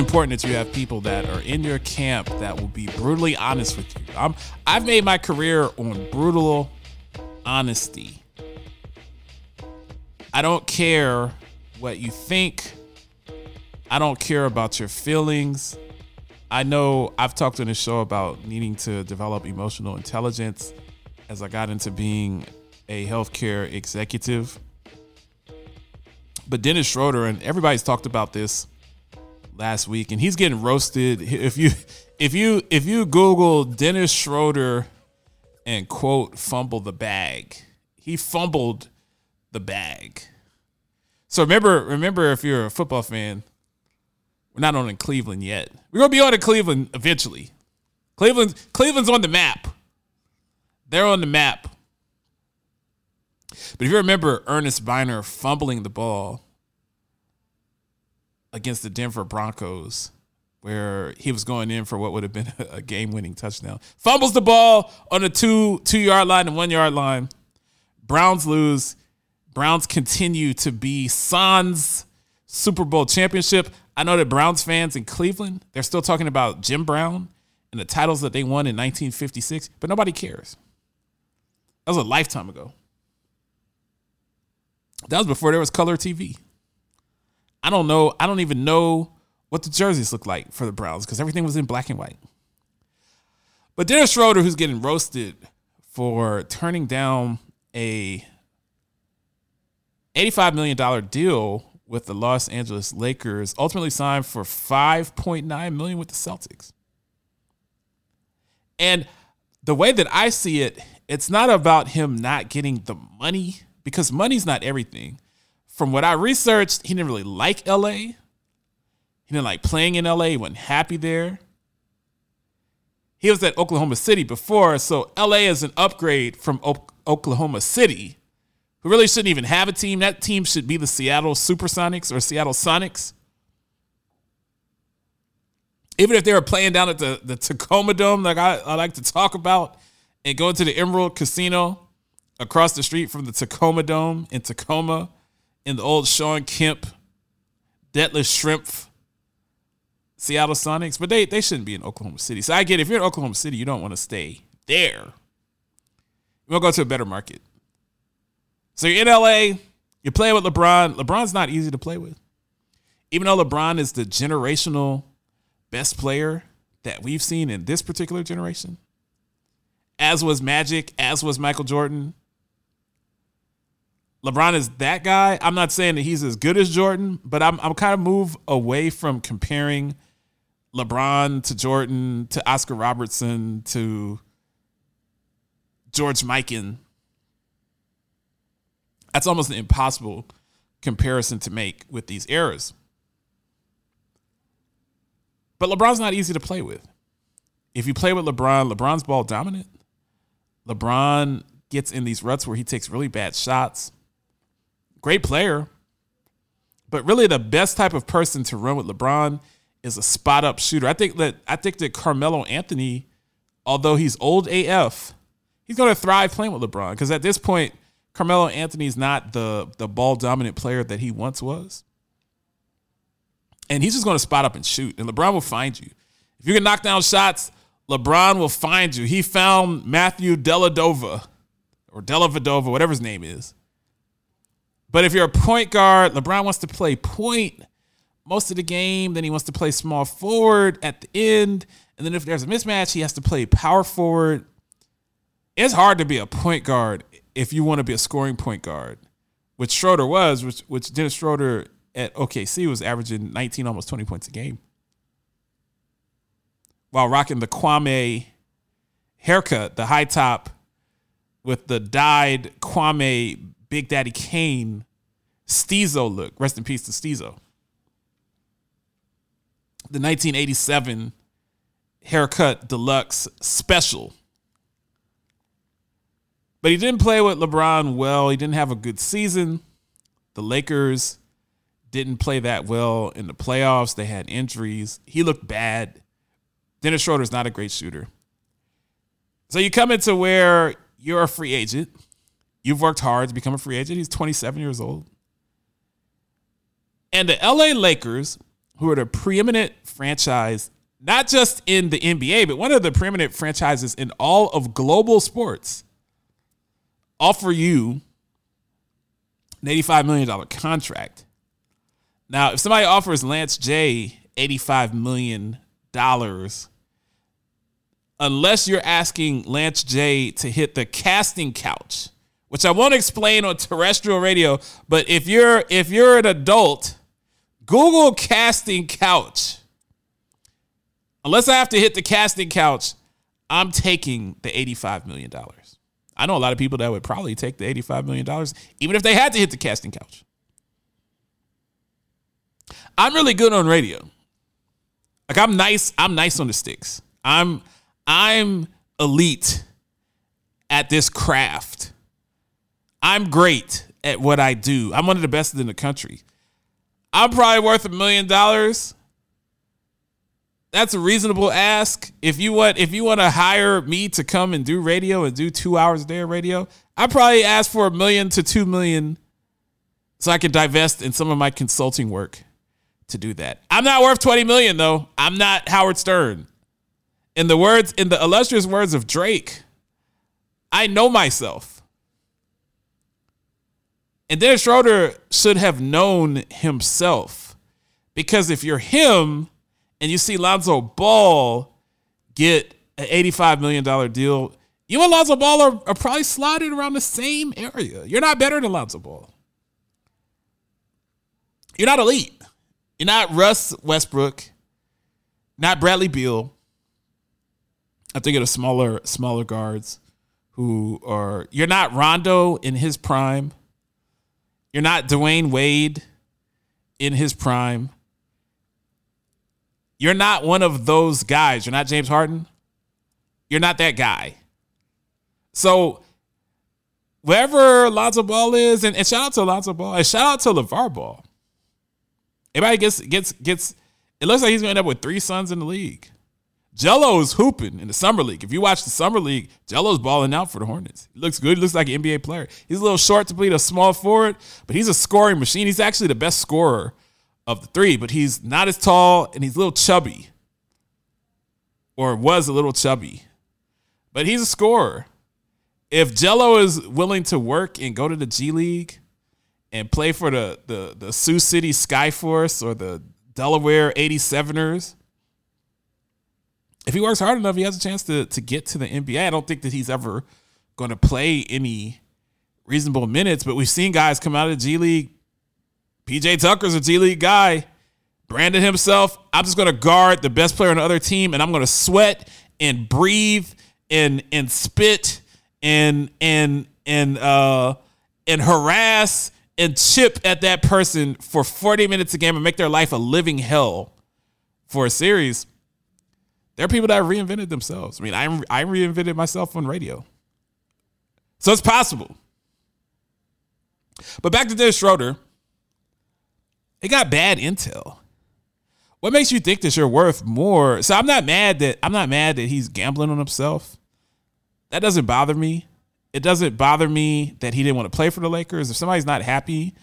important that you have people that are in your camp that will be brutally honest with you. I'm I've made my career on brutal honesty. I don't care what you think. I don't care about your feelings. I know I've talked on this show about needing to develop emotional intelligence as I got into being a healthcare executive. But Dennis Schroeder, and everybody's talked about this last week, and he's getting roasted. If you if you if you Google Dennis Schroeder and quote fumble the bag, he fumbled the bag. So remember, remember if you're a football fan, we're not on in Cleveland yet. We're gonna be on in Cleveland eventually. Cleveland, Cleveland's on the map. They're on the map. But if you remember Ernest Byner fumbling the ball against the Denver Broncos, where he was going in for what would have been a game-winning touchdown, fumbles the ball on the two two-yard line and one-yard line. Browns lose. Browns continue to be Sans Super Bowl championship. I know that Browns fans in Cleveland, they're still talking about Jim Brown and the titles that they won in 1956, but nobody cares. That was a lifetime ago. That was before there was color TV. I don't know. I don't even know what the jerseys look like for the Browns because everything was in black and white. But Dennis Schroeder, who's getting roasted for turning down a $85 million deal with the Los Angeles Lakers, ultimately signed for 5.9 million with the Celtics. And the way that I see it, it's not about him not getting the money because money's not everything. From what I researched, he didn't really like LA. He didn't like playing in LA, he wasn't happy there. He was at Oklahoma City before, so LA is an upgrade from o- Oklahoma City, who really shouldn't even have a team. That team should be the Seattle Supersonics or Seattle Sonics. Even if they were playing down at the, the Tacoma Dome, like I, I like to talk about, and going to the Emerald Casino across the street from the Tacoma Dome in Tacoma, in the old Shawn Kemp, Detlef Schrempf, Seattle Sonics, but they they shouldn't be in Oklahoma City. So I get it. if you're in Oklahoma City, you don't want to stay there. You want to go to a better market. So you're in LA, you're playing with LeBron. LeBron's not easy to play with. Even though LeBron is the generational best player that we've seen in this particular generation, as was Magic, as was Michael Jordan. LeBron is that guy. I'm not saying that he's as good as Jordan, but I'm I'm kind of move away from comparing LeBron to Jordan to Oscar Robertson to George Mikan. That's almost an impossible comparison to make with these eras. But LeBron's not easy to play with. If you play with LeBron, LeBron's ball dominant. LeBron gets in these ruts where he takes really bad shots. Great player. But really the best type of person to run with LeBron is a spot up shooter. I think that I think that Carmelo Anthony, although he's old AF, he's going to thrive playing with LeBron because at this point, Carmelo Anthony's not the the ball dominant player that he once was. And he's just going to spot up and shoot, and LeBron will find you. If you can knock down shots, LeBron will find you. He found Matthew Dellavedova or Dellavedova, whatever his name is. But if you're a point guard, LeBron wants to play point most of the game. Then he wants to play small forward at the end. And then if there's a mismatch, he has to play power forward. It's hard to be a point guard if you want to be a scoring point guard, which Schroeder was, which, which Dennis Schroeder at OKC was averaging 19, almost 20 points a game. While rocking the Kwame haircut, the high top with the dyed Kwame Big Daddy Kane Steezo look. Rest in peace to Steezo. The 1987 haircut deluxe special. But he didn't play with LeBron well. He didn't have a good season. The Lakers didn't play that well in the playoffs. They had injuries. He looked bad. Dennis Schroeder's not a great shooter. So you come into where you're a free agent. You've worked hard to become a free agent. He's 27 years old. And the LA Lakers, who are the preeminent franchise, not just in the NBA, but one of the preeminent franchises in all of global sports, offer you an $85 million contract. Now, if somebody offers Lance J $85 million, unless you're asking Lance J to hit the casting couch, which I won't explain on terrestrial radio, but if you're if you're an adult, Google casting couch. Unless I have to hit the casting couch, I'm taking the $85 million. I know a lot of people that would probably take the $85 million, even if they had to hit the casting couch. I'm really good on radio. Like I'm nice, I'm nice on the sticks. I'm I'm elite at this craft. I'm great at what I do. I'm one of the best in the country. I'm probably worth a million dollars. That's a reasonable ask. If you want if you want to hire me to come and do radio and do 2 hours a day of radio, I probably ask for a million to 2 million so I can divest in some of my consulting work to do that. I'm not worth 20 million though. I'm not Howard Stern. In the words in the illustrious words of Drake, I know myself. And Dennis Schroeder should have known himself. Because if you're him and you see Lonzo Ball get an $85 million deal, you and Lonzo Ball are, are probably slotted around the same area. You're not better than Lonzo Ball. You're not elite. You're not Russ Westbrook, not Bradley Beal. I think of the smaller smaller guards who are you're not Rondo in his prime. You're not Dwyane Wade in his prime. You're not one of those guys. You're not James Harden. You're not that guy. So wherever Lonzo Ball is, and, and shout out to Lonzo Ball, and shout out to LeVar Ball. Everybody gets gets gets. It looks like he's going to end up with three sons in the league. Gelo's hooping in the summer league. If you watch the summer league, Gelo's balling out for the Hornets. He looks good. He looks like an NBA player. He's a little short to play a small forward, but he's a scoring machine. He's actually the best scorer of the three, but he's not as tall and he's a little chubby, or was a little chubby, but he's a scorer. If Gelo is willing to work and go to the G League and play for the the the Sioux City Skyforce or the Delaware 87ers, if he works hard enough, he has a chance to to get to the NBA. I don't think that he's ever going to play any reasonable minutes, but we've seen guys come out of the G League. PJ Tucker's a G League guy. Brandon himself, I'm just going to guard the best player on the other team and I'm going to sweat and breathe and and spit and and and uh and harass and chip at that person for 40 minutes a game and make their life a living hell for a series, there are people that reinvented themselves. I mean, I, I reinvented myself on radio. So it's possible. But back to Dennis Schroeder, it got bad intel. What makes you think that you're worth more? So I'm not mad that I'm not mad that he's gambling on himself. That doesn't bother me it doesn't bother me that he didn't want to play for the Lakers. If somebody's not happy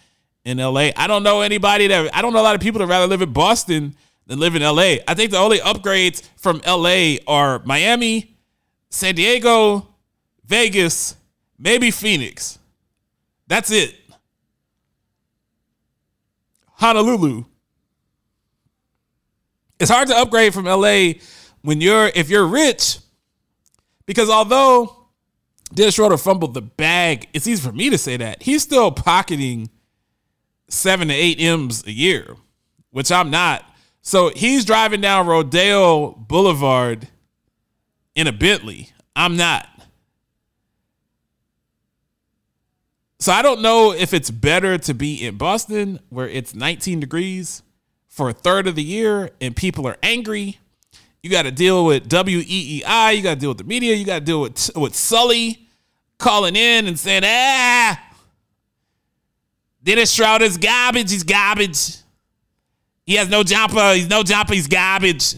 in LA, I don't know anybody that I don't know a lot of people that rather live in Boston than live in LA. I think the only upgrades from LA are Miami, San Diego, Vegas, maybe Phoenix. That's it. Honolulu. It's hard to upgrade from LA when you're if you're rich because although Dennis Schroeder fumbled the bag. It's easy for me to say that. He's still pocketing seven to eight M's a year, which I'm not. So he's driving down Rodeo Boulevard in a Bentley. I'm not. So I don't know if it's better to be in Boston where it's 19 degrees for a third of the year and people are angry you got to deal with WEEI. You got to deal with the media. You got to deal with with Sully calling in and saying, ah. Dennis Schroeder's garbage. He's garbage. He has no jumper. He's no jumper. He's garbage.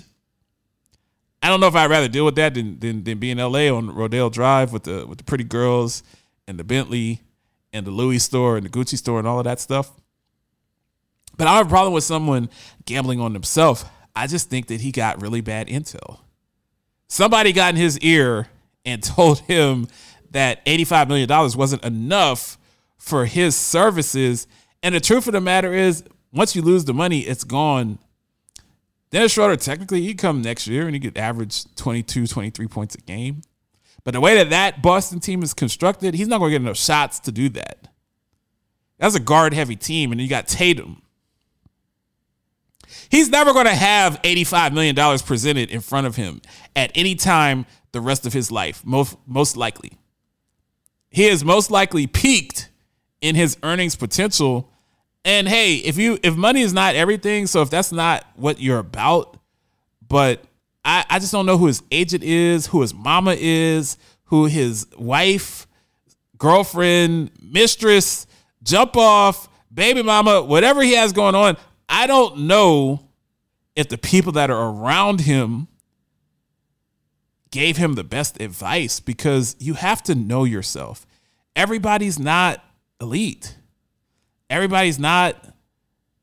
I don't know if I'd rather deal with that than than, than be in LA on Rodeo Drive with the with the pretty girls and the Bentley and the Louis store and the Gucci store and all of that stuff. But I have a problem with someone gambling on themselves. I just think that he got really bad intel. Somebody got in his ear and told him that $85 million wasn't enough for his services. And the truth of the matter is, once you lose the money, it's gone. Dennis Schroeder, technically, he come next year and he could average 22, 23 points a game. But the way that that Boston team is constructed, he's not going to get enough shots to do that. That's a guard heavy team, and you got Tatum. He's never going to have $85 million presented in front of him at any time the rest of his life, most, most likely. He is most likely peaked in his earnings potential. And hey, if you if money is not everything, so if that's not what you're about, but I, I just don't know who his agent is, who his mama is, who his wife, girlfriend, mistress, jump off, baby mama, whatever he has going on. I don't know if the people that are around him gave him the best advice because you have to know yourself. Everybody's not elite. Everybody's not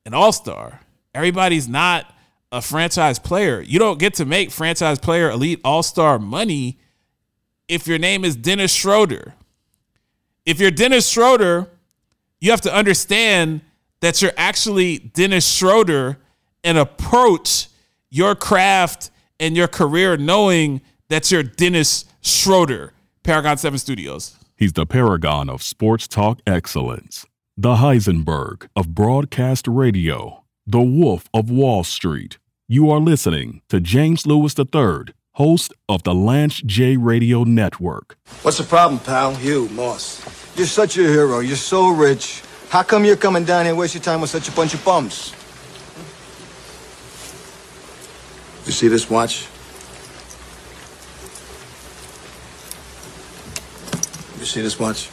an all star. Everybody's not a franchise player. You don't get to make franchise player elite all star money if your name is Dennis Schroeder. If you're Dennis Schroeder, you have to understand that you're actually Dennis Schroeder and approach your craft and your career knowing that you're Dennis Schroeder, Paragon 7 Studios. He's the paragon of sports talk excellence, the Heisenberg of broadcast radio, the Wolf of Wall Street. You are listening to James Lewis III, host of the Lance J Radio Network. What's the problem, pal? You, Moss. You're such a hero. You're so rich. How come you're coming down here and waste your time with such a bunch of bums? You see this watch? You see this watch?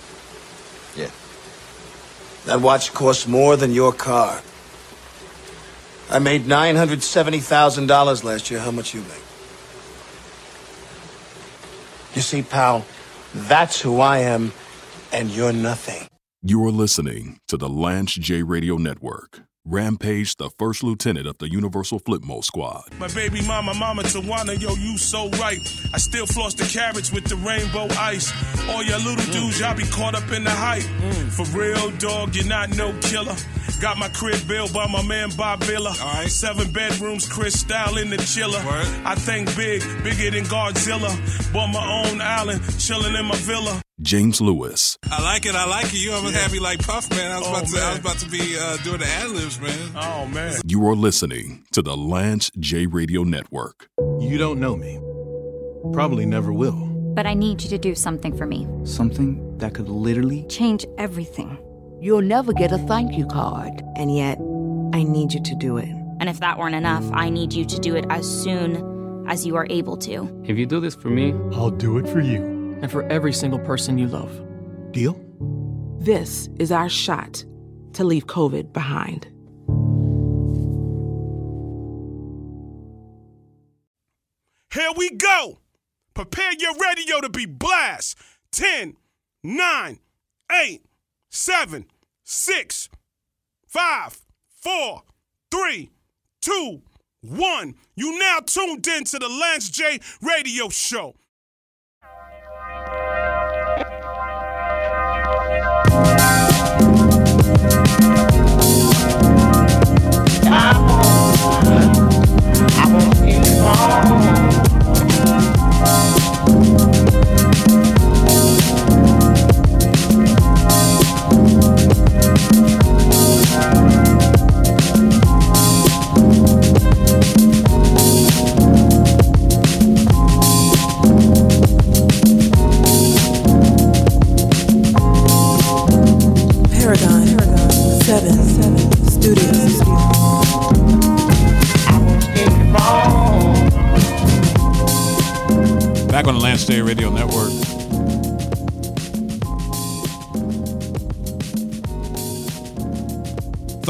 Yeah. That watch costs more than your car. I made $970,000 last year. How much you make? You see, pal, that's who I am, and you're nothing. You are listening to the Lance J Radio Network. Rampage, the first lieutenant of the Universal Flipmode Squad. My baby mama, mama Tawana, yo, you so right. I still floss the carrots with the rainbow ice. All your little dudes, y'all be caught up in the hype. For real, dog, you're not no killer. Got my crib built by my man Bob Villa. All right. Seven bedrooms, Chris style in the chiller. Word. I think big, bigger than Godzilla. Bought my own island, chilling in my villa. James Lewis. I like it. I like it. You almost had me like Puff, man. I was Oh, about to. I was about to be uh, doing the ad libs, man. Oh, man. You are listening to the Lance J Radio Network. You don't know me. Probably never will. But I need you to do something for me. Something that could literally Change everything. You'll never get a thank you card. And yet, I need you to do it. And if that weren't enough, I need you to do it as soon as you are able to. If you do this for me, I'll do it for you. And for every single person you love. Deal? This is our shot to leave COVID behind. Here we go. Prepare your radio to be blast. 10, 9, 8, 7, 6, 5, 4, 3, 2, 1. You now tuned in to the Lance J Radio Show.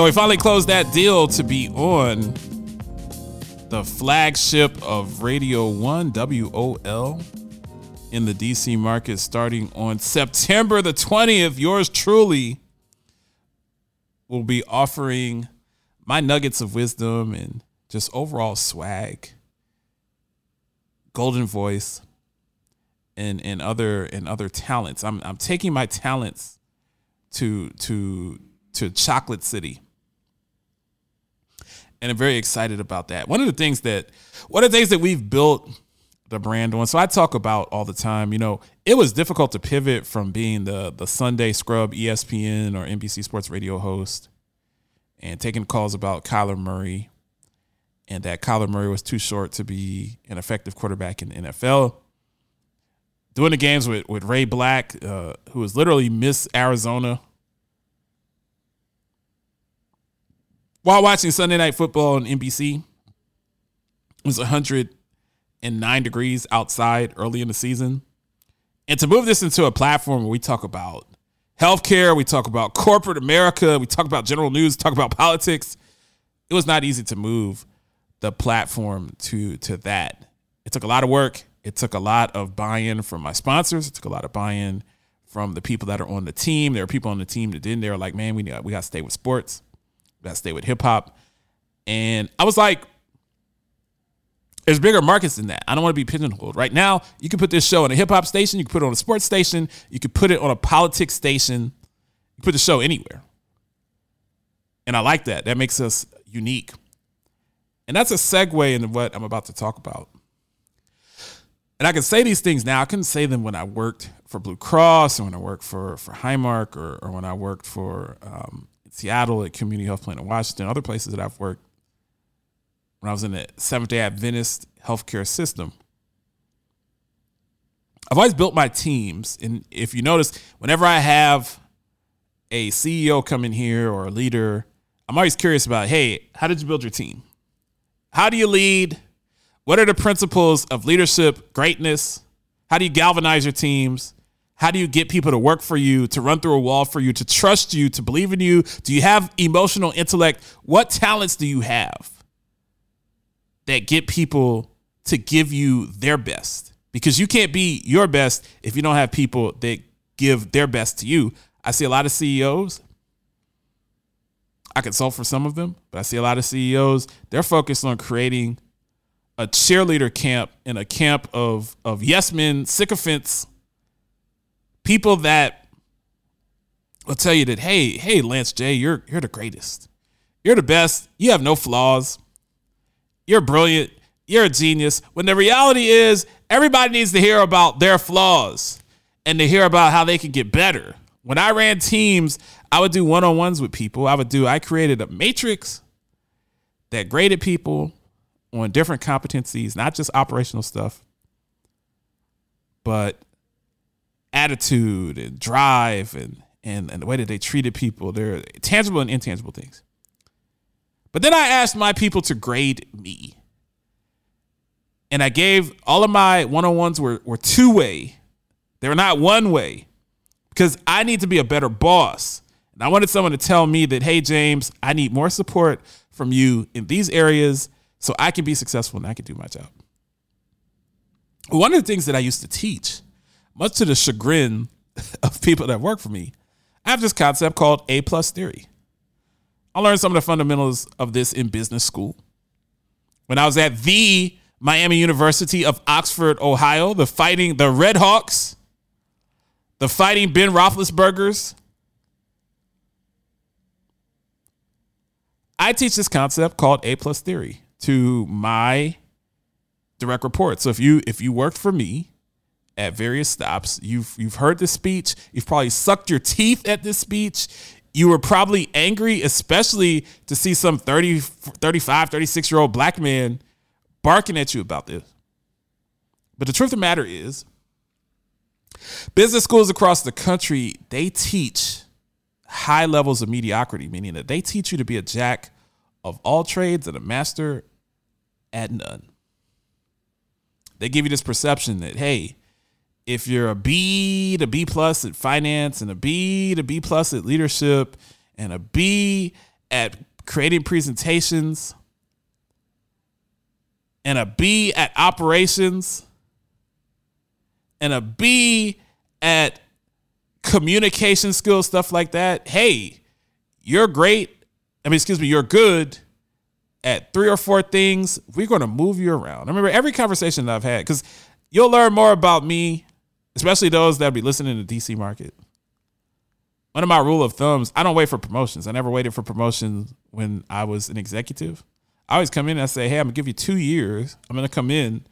So we finally closed that deal to be on the flagship of Radio 1 WOL in the DC market starting on September the 20th. Yours truly will be offering my nuggets of wisdom and just overall swag, golden voice, and and other and other talents. I'm I'm taking my talents to to to Chocolate City. And I'm very excited about that. One of the things that one of the things that we've built the brand on. So I talk about all the time, you know, it was difficult to pivot from being the the Sunday scrub ESPN or NBC Sports Radio host and taking calls about Kyler Murray and that Kyler Murray was too short to be an effective quarterback in the NFL. Doing the games with, with Ray Black, uh, who was literally Miss Arizona. While watching Sunday Night Football on NBC, it was 109 degrees outside early in the season. And to move this into a platform where we talk about healthcare, we talk about corporate America, we talk about general news, talk about politics, it was not easy to move the platform to to that. It took a lot of work. It took a lot of buy-in from my sponsors. It took a lot of buy-in from the people that are on the team. There are people on the team that didn't. They were like, "Man, we we got to stay with sports. Got stay with hip hop." And I was like, "There's bigger markets than that. I don't want to be pigeonholed. Right now, you can put this show on a hip hop station. You can put it on a sports station. You can put it on a politics station. You put the show anywhere." And I like that. That makes us unique. And that's a segue into what I'm about to talk about. And I can say these things now. I couldn't say them when I worked for Blue Cross or when I worked for, for Highmark or, or when I worked for um, Seattle at Community Health Plan in Washington, other places that I've worked when I was in the Seventh day Adventist healthcare system. I've always built my teams. And if you notice, whenever I have a CEO come in here or a leader, I'm always curious about hey, how did you build your team? How do you lead? What are the principles of leadership, greatness? How do you galvanize your teams? How do you get people to work for you, to run through a wall for you, to trust you, to believe in you? Do you have emotional intellect? What talents do you have that get people to give you their best? Because you can't be your best if you don't have people that give their best to you. I see a lot of CEOs. I consult for some of them, but I see a lot of CEOs, they're focused on creating a cheerleader camp and a camp of of yes men, sycophants, people that will tell you that, hey, hey, Lance J, you're you're the greatest. You're the best. You have no flaws. You're brilliant. You're a genius. When the reality is everybody needs to hear about their flaws and to hear about how they can get better. When I ran teams, I would do one on ones with people. I would do, I created a matrix that graded people on different competencies, not just operational stuff, but attitude and drive and, and, and the way that they treated people. They're tangible and intangible things. But then I asked my people to grade me. And I gave all of my one on ones were, were two way, they were not one way because I need to be a better boss. And I wanted someone to tell me that, hey, James, I need more support from you in these areas so I can be successful and I can do my job. One of the things that I used to teach, much to the chagrin of people that work for me, I have this concept called A plus theory. I learned some of the fundamentals of this in business school. When I was at the Miami University of Oxford, Ohio, the fighting the Red Hawks, the fighting Ben Roethlisberger's. I teach this concept called A plus theory to my direct reports. So if you if you worked for me at various stops, you've you've heard this speech, you've probably sucked your teeth at this speech. You were probably angry, especially to see some 30, 35, 36 year old black man barking at you about this. But the truth of the matter is, business schools across the country, they teach high levels of mediocrity, meaning that they teach you to be a jack of all trades and a master at none. They give you this perception that, hey, if you're a B to B plus at finance and a B to B plus at leadership and a B at creating presentations, and a B at operations, and a B at communication skills, stuff like that. Hey, you're great. I mean, excuse me, you're good at three or four things. We're going to move you around. I remember every conversation that I've had because you'll learn more about me, especially those that be listening to DC market. One of my rule of thumbs, I don't wait for promotions. I never waited for promotions when I was an executive. I always come in and I say, hey, I'm gonna give you two years. I'm gonna come in.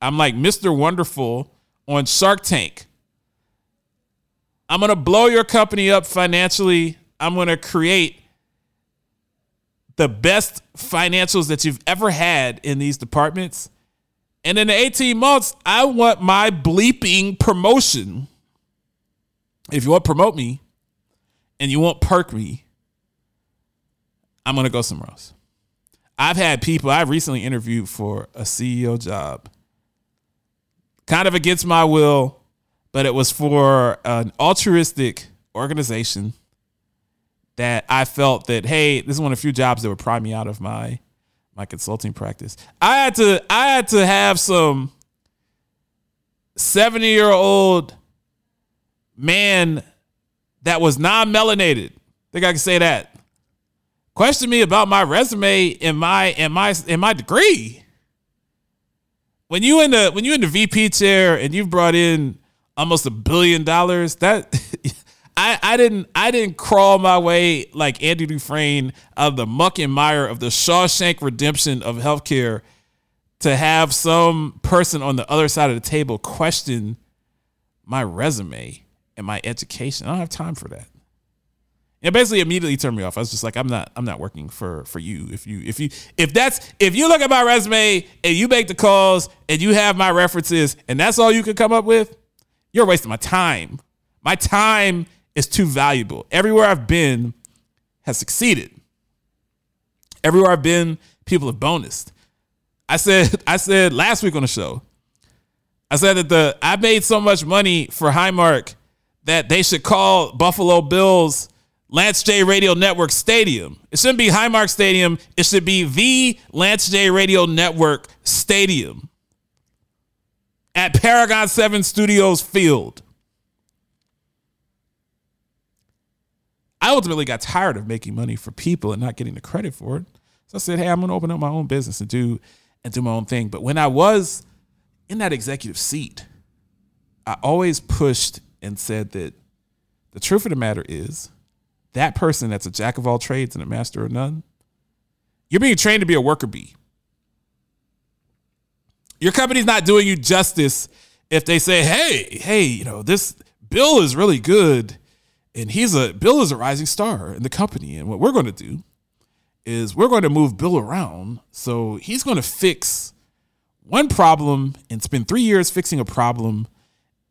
I'm like Mr. Wonderful on Shark Tank. I'm gonna blow your company up financially. I'm gonna create the best financials that you've ever had in these departments. And in the 18 months, I want my bleeping promotion. If you want to promote me and you won't perk me, I'm going to go somewhere else. I've had people, I recently interviewed for a CEO job, kind of against my will, but it was for an altruistic organization that I felt that hey, this is one of the few jobs that would pry me out of my my consulting practice. I had to I had to have some 70 year old man that was non-melanated. think I can say that. Question me about my resume and my and my and my degree. When you in the when you in the VP chair and you've brought in almost a billion dollars, that I, I didn't I didn't crawl my way like Andy Dufresne out of the muck and mire of the Shawshank Redemption of healthcare to have some person on the other side of the table question my resume and my education. I don't have time for that. It basically immediately turned me off. I was just like, I'm not, I'm not working for for you. If you, if you, if that's, if you look at my resume and you make the calls and you have my references and that's all you can come up with, you're wasting my time. My time is too valuable. Everywhere I've been has succeeded. Everywhere I've been, people have bonused. I said, I said last week on the show, I said that the I made so much money for Highmark that they should call Buffalo Bills Lance J Radio Network Stadium. It shouldn't be Highmark Stadium. It should be the Lance J Radio Network Stadium at Paragon 7 Studios Field. I ultimately got tired of making money for people and not getting the credit for it. So I said, "Hey, I'm going to open up my own business and do and do my own thing." But when I was in that executive seat, I always pushed and said that the truth of the matter is that person that's a jack of all trades and a master of none, you're being trained to be a worker bee. Your company's not doing you justice if they say, "Hey, hey, you know, this bill is really good." And he's a Bill is a rising star in the company. And what we're going to do is we're going to move Bill around. So he's going to fix one problem and spend three years fixing a problem.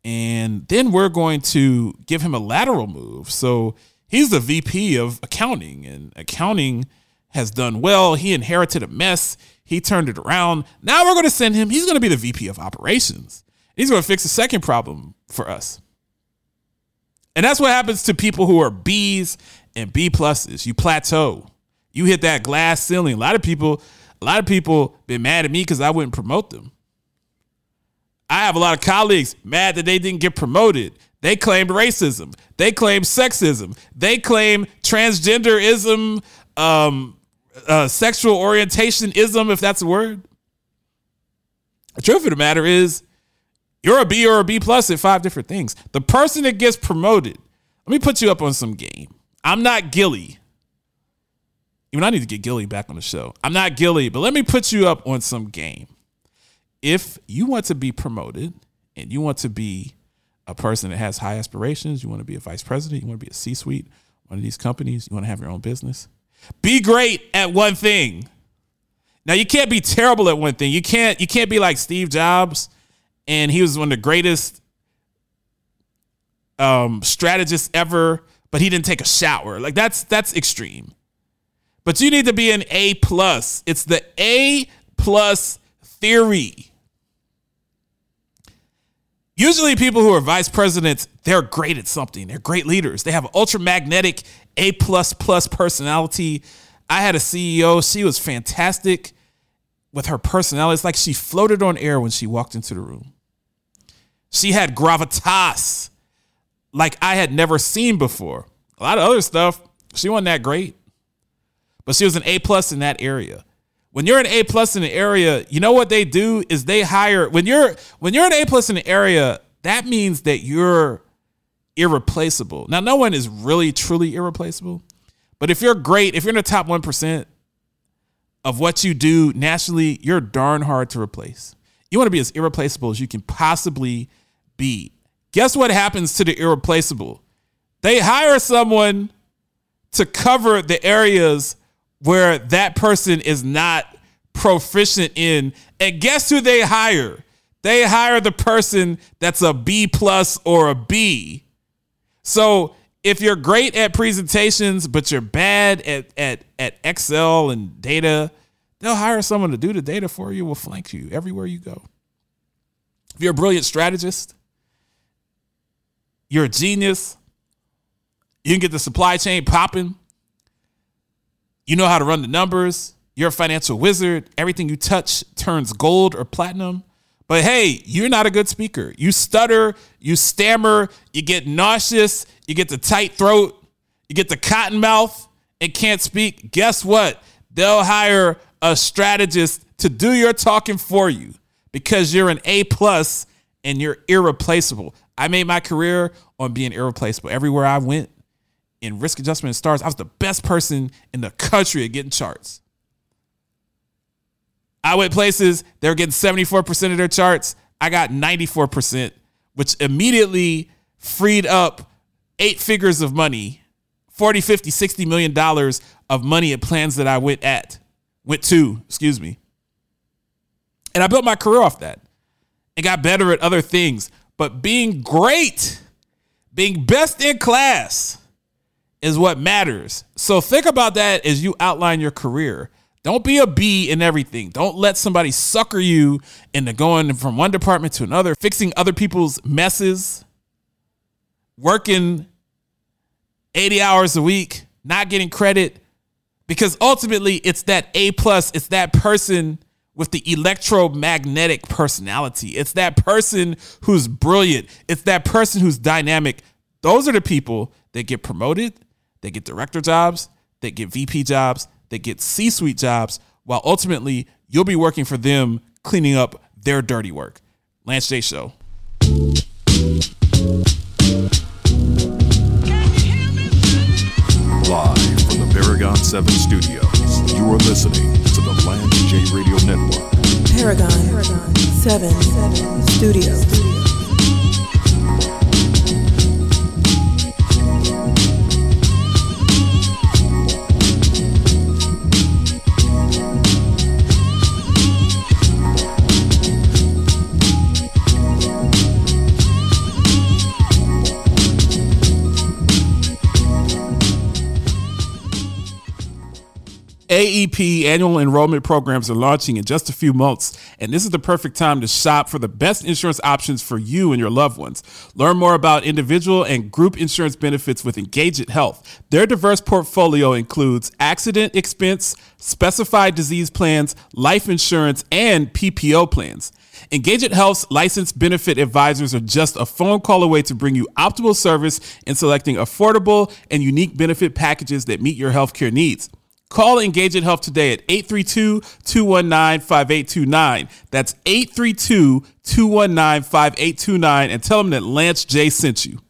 And then we're going to give him a lateral move. So he's the VP of accounting, and accounting has done well. He inherited a mess. He turned it around. Now we're going to send him, he's going to be the VP of operations. He's going to fix the second problem for us. And that's what happens to people who are B's and B pluses. You plateau. You hit that glass ceiling. A lot of people, a lot of people been mad at me because I wouldn't promote them. I have a lot of colleagues mad that they didn't get promoted. They claimed racism. They claimed sexism. They claim transgenderism, um, uh, sexual orientationism, if that's a word. The truth of the matter is, you're a B or a B plus at five different things. The person that gets promoted, let me put you up on some game. I'm not Gilly. Even I need to get Gilly back on the show. I'm not Gilly, but let me put you up on some game. If you want to be promoted and you want to be a person that has high aspirations, you want to be a vice president, you want to be a C suite, one of these companies, you want to have your own business, be great at one thing. Now you can't be terrible at one thing. You can't you can't be like Steve Jobs and he was one of the greatest um, strategists ever, but he didn't take a shower. Like that's that's extreme. But you need to be an A plus. It's the A plus theory. Usually, people who are vice presidents, they're great at something. They're great leaders. They have ultra magnetic A plus plus personality. I had a CEO. She was fantastic with her personality. It's like she floated on air when she walked into the room. She had gravitas like I had never seen before. A lot of other stuff, she wasn't that great, but she was an A plus in that area. When you're an A plus in an area, you know what they do is they hire when you're when you're an A plus in an area, that means that you're irreplaceable. Now, no one is really truly irreplaceable, but if you're great, if you're in the top one percent of what you do nationally, you're darn hard to replace. You want to be as irreplaceable as you can possibly be. Guess what happens to the irreplaceable? They hire someone to cover the areas where that person is not proficient in. And guess who they hire? They hire the person that's a B plus or a B. So if you're great at presentations, but you're bad at, at, at Excel and data, they'll hire someone to do the data for you, will flank you everywhere you go. If you're a brilliant strategist, you're a genius, you can get the supply chain popping, you know how to run the numbers, you're a financial wizard, everything you touch turns gold or platinum. But hey, you're not a good speaker. You stutter, you stammer, you get nauseous, you get the tight throat, you get the cotton mouth and can't speak. Guess what? They'll hire a strategist to do your talking for you because you're an A plus and you're irreplaceable. I made my career on being irreplaceable. Everywhere I went in risk adjustment and stars, I was the best person in the country at getting charts. I went places, they were getting 74% of their charts. I got 94%, which immediately freed up eight figures of money 40, 50, 60 million dollars of money at plans that I went at, went to, excuse me. And I built my career off that and got better at other things. But being great, being best in class is what matters. So think about that as you outline your career. Don't be a B in everything. Don't let somebody sucker you into going from one department to another, fixing other people's messes, working 80 hours a week, not getting credit. Because ultimately, it's that A plus, it's that person with the electromagnetic personality. It's that person who's brilliant. It's that person who's dynamic. Those are the people that get promoted, they get director jobs, they get VP jobs, they get C suite jobs, while ultimately you'll be working for them cleaning up their dirty work. Lance J. Show. Live from the Paragon 7 studios, you are listening to the Lance Radio Network. Paragon, 7 Studios. AEP annual enrollment programs are launching in just a few months, and this is the perfect time to shop for the best insurance options for you and your loved ones. Learn more about individual and group insurance benefits with Engageit Health. Their diverse portfolio includes accident expense, specified disease plans, life insurance, and PPO plans. Engageit Health's licensed benefit advisors are just a phone call away to bring you optimal service in selecting affordable and unique benefit packages that meet your healthcare needs. Call Engageit Health today at 832-219-5829. That's 832-219-5829 and tell them that Lance J sent you.